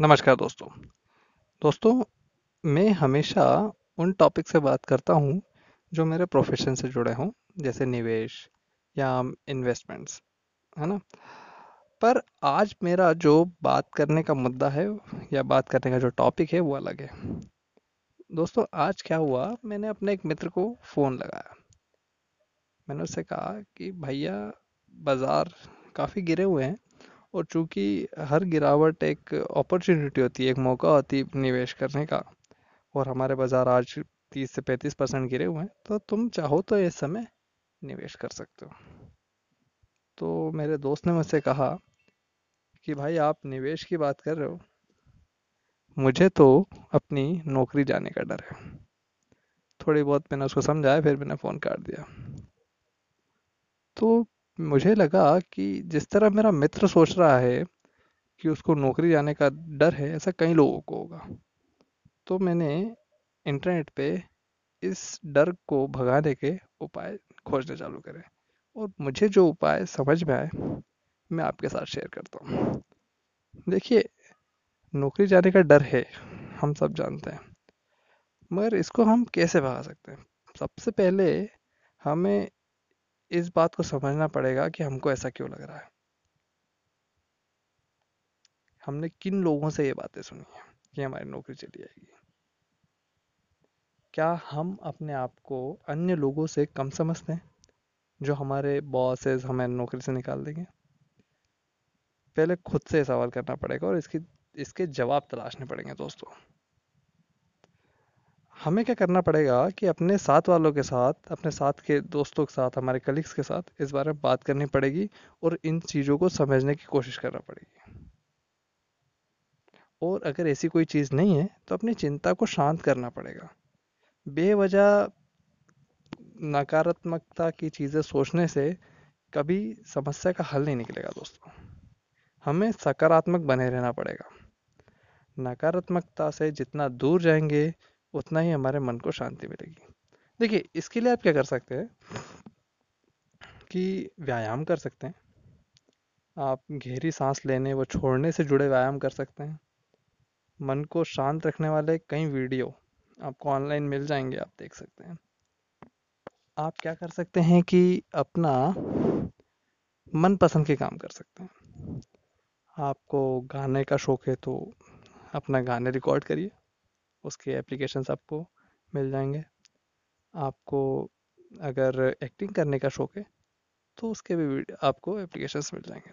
नमस्कार दोस्तों। दोस्तों, मैं हमेशा उन टॉपिक से बात करता हूँ जो मेरे प्रोफेशन से जुड़े हों, जैसे निवेश या इन्वेस्टमेंट्स है ना? पर आज मेरा जो बात करने का मुद्दा है या बात करने का जो टॉपिक है वो अलग है। दोस्तों, आज क्या हुआ, मैंने अपने एक मित्र को फ़ोन लगाया। मैंने उससे कहा कि, भैया, बाज़ार काफ़ी गिरे हुए हैं और चूँकि हर गिरावट एक अपॉर्चुनिटी होती है, एक मौका होती है निवेश करने का, और हमारे बाज़ार आज तीस से पैंतीस परसेंट गिरे हुए हैं तो तुम चाहो तो इस समय निवेश कर सकते हो। तो मेरे दोस्त ने मुझसे कहा कि, भाई, आप निवेश की बात कर रहे हो, मुझे तो अपनी नौकरी जाने का डर है। थोड़ी बहुत मैंने उसको समझाया, फिर मैंने फ़ोन काट दिया। तो मुझे लगा कि जिस तरह मेरा मित्र सोच रहा है कि उसको नौकरी जाने का डर है, ऐसा कई लोगों को होगा। तो मैंने इंटरनेट पे इस डर को भगाने के उपाय खोजने चालू करे और मुझे जो उपाय समझ में आए, मैं आपके साथ शेयर करता हूँ। देखिए, नौकरी जाने का डर है, हम सब जानते हैं, मगर इसको हम कैसे भगा सकते हैं? सबसे पहले हमें इस बात को समझना पड़ेगा कि हमको ऐसा क्यों लग रहा है। हमने किन लोगों से ये बातें सुनी है कि हमारी नौकरी चली जाएगी क्या हम अपने आप को अन्य लोगों से कम समझते हैं, जो हमारे बॉसेस हमें नौकरी से निकाल देंगे? पहले खुद से सवाल करना पड़ेगा और इसकी, इसके जवाब तलाशने पड़ेंगे दोस्तों। हमें क्या करना पड़ेगा कि अपने साथ वालों के साथ, अपने साथ के दोस्तों के साथ, हमारे कलीग्स के साथ इस बारे में बात करनी पड़ेगी और इन चीज़ों को समझने की कोशिश करना पड़ेगी। और अगर ऐसी कोई चीज़ नहीं है तो अपनी चिंता को शांत करना पड़ेगा। बेवजह नकारात्मकता की चीज़ें सोचने से कभी समस्या का हल नहीं निकलेगा दोस्तों। हमें सकारात्मक बने रहना पड़ेगा। नकारात्मकता से जितना दूर जाएँगे उतना ही हमारे मन को शांति मिलेगी। देखिए, इसके लिए आप क्या कर सकते हैं कि व्यायाम कर सकते हैं। आप गहरी सांस लेने व छोड़ने से जुड़े व्यायाम कर सकते हैं। मन को शांत रखने वाले कई वीडियो आपको ऑनलाइन मिल जाएँगे, आप देख सकते हैं। आप क्या कर सकते हैं कि अपना मन पसंद के काम कर सकते हैं। आपको गाने का शौक है तो अपना गाने रिकॉर्ड करिए। उसके एप्लीकेशंस आपको मिल जाएँगे। आपको अगर एक्टिंग करने का शौक है तो उसके भी आपको एप्लीकेशंस मिल जाएँगे।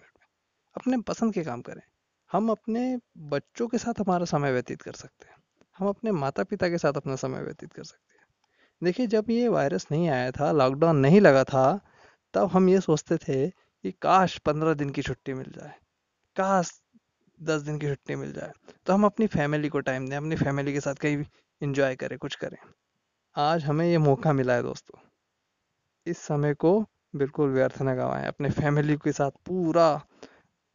अपने पसंद के काम करें। हम अपने बच्चों के साथ हमारा समय व्यतीत कर सकते हैं। हम अपने माता पिता के साथ अपना समय व्यतीत कर सकते हैं। देखिए, जब ये वायरस नहीं आया था लॉकडाउन नहीं लगा था, तब हम ये सोचते थे कि काश पंद्रह दिन की छुट्टी मिल जाए। काश दस दिन की छुट्टी मिल जाए। तो हम अपनी फैमिली को टाइम दें, अपनी फैमिली के साथ कहीं इंजॉय करें, कुछ करें। आज हमें ये मौका मिला है दोस्तों। इस समय को बिल्कुल व्यर्थ न गवाएँ, अपने फैमिली के साथ पूरा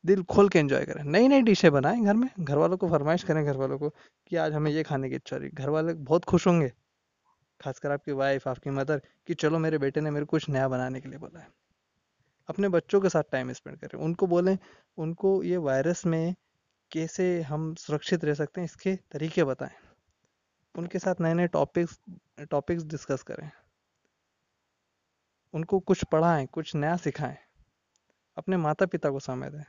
दिल खोल के एंजॉय करें। नई नई डिशें बनाएँ घर में। घर वालों को फरमाइश करें घर वालों को कि आज हमें ये खाने की इच्छा रही घर वाले बहुत खुश होंगे, खासकर आपकी वाइफ आपकी मदर कि चलो मेरे बेटे ने मेरे को कुछ नया बनाने के लिए बोला है। अपने बच्चों के साथ टाइम स्पेंड करें। उनको बोलें, उनको ये वायरस में कैसे हम सुरक्षित रह सकते हैं, इसके तरीके बताएँ। उनके साथ नए नए टॉपिक्स टॉपिक्स डिस्कस करें। उनको कुछ पढ़ाएँ, कुछ नया सिखाएँ। अपने माता पिता को समय दें।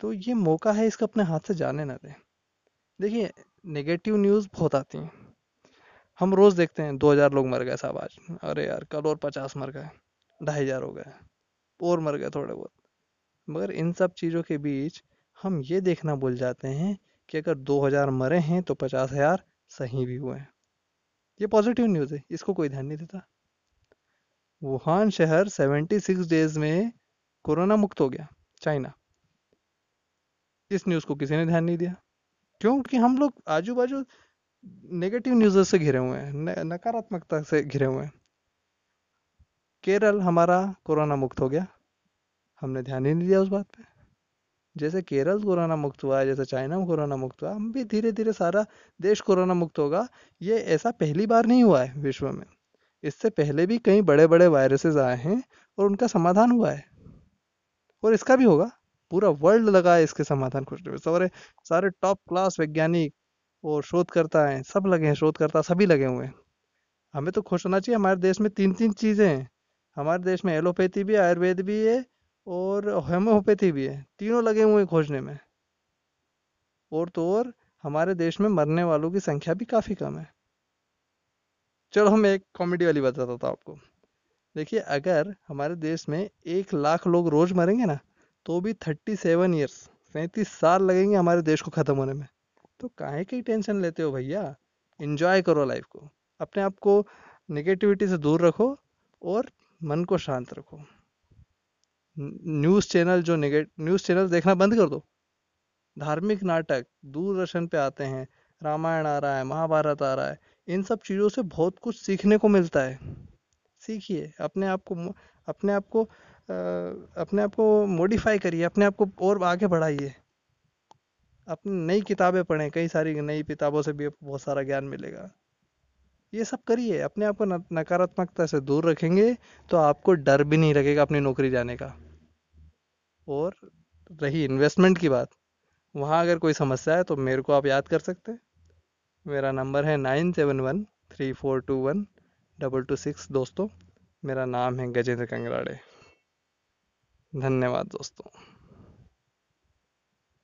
तो ये मौका है इसको अपने हाथ से जाने ना दें। देखिए नेगेटिव न्यूज़ बहुत आती हैं। हम रोज़ देखते हैं, दो हज़ार लोग मर गए साहब आज अरे यार, कल और पचास मर गए, ढाई हज़ार हो गए, और मर गए थोड़े बहुत। मगर इन सब चीज़ों के बीच हम ये देखना भूल जाते हैं कि अगर 2000 मरे हैं तो पचास हज़ार सही भी हुए हैं। ये पॉजिटिव न्यूज़ है, इसको कोई ध्यान नहीं देता। वुहान शहर 76 डेज़ में कोरोना मुक्त हो गया, चाइना। इस न्यूज़ को किसी ने ध्यान नहीं दिया। क्योंकि हम लोग आजू बाजू नेगेटिव न्यूज़ से घिरे हुए हैं नकारात्मकता से घिरे हुए हैं। केरल हमारा कोरोना मुक्त हो गया। हमने ध्यान ही नहीं दिया उस बात पे। जैसे केरल कोरोना मुक्त हुआ है जैसे चाइना कोरोना मुक्त हुआ, हम भी धीरे धीरे सारा देश कोरोना मुक्त होगा। ये ऐसा पहली बार नहीं हुआ है विश्व में। इससे पहले भी कई बड़े बड़े वायरसेस आए हैं और उनका समाधान हुआ है। और इसका भी होगा। पूरा वर्ल्ड लगा है इसके समाधान खोजने में सारे सारे टॉप क्लास वैज्ञानिक और शोधकर्ता हैं, सब लगे हैं, शोधकर्ता सभी लगे हुए हैं। हमें तो खुश होना चाहिए, हमारे देश में तीन तीन चीज़ें हैं। हमारे देश में एलोपैथी भी, आयुर्वेद भी है और होम्योपैथी भी है, तीनों लगे हुए खोजने में। और तो और, हमारे देश में मरने वालों की संख्या भी काफ़ी कम है। चलो, मैं एक कॉमेडी वाली बताता था आपको। देखिए, अगर हमारे देश में एक लाख लोग रोज मरेंगे ना तो भी थर्टी सेवन ईयर्स सैंतीस साल लगेंगे हमारे देश को ख़त्म होने में। तो काहे की टेंशन लेते हो भैया? इंजॉय करो लाइफ को। अपने आप को निगेटिविटी से दूर रखो और मन को शांत रखो। न्यूज़ चैनल जो निगेट, न्यूज़ चैनल देखना बंद कर दो। धार्मिक नाटक, दूरदर्शन पे आते हैं, रामायण आ रहा है, महाभारत आ रहा है, इन सब चीज़ों से बहुत कुछ सीखने को मिलता है। सीखिए, अपने आप को अपने आप को अपने आप को मॉडिफाई करिए, अपने आप को और आगे बढ़ाइए। अपनी नई किताबें पढ़ें, कई सारी नई किताबों से भी बहुत सारा ज्ञान मिलेगा। ये सब करिए, अपने आप को नकारात्मकता से दूर रखेंगे तो आपको डर भी नहीं लगेगा अपनी नौकरी जाने का। और रही इन्वेस्टमेंट की बात, वहाँ अगर कोई समस्या है तो मेरे को आप याद कर सकते हैं। मेरा नंबर है nine seven one three four two one double two six दोस्तों, मेरा नाम है गजेंद्र कंगराड़े। धन्यवाद दोस्तों।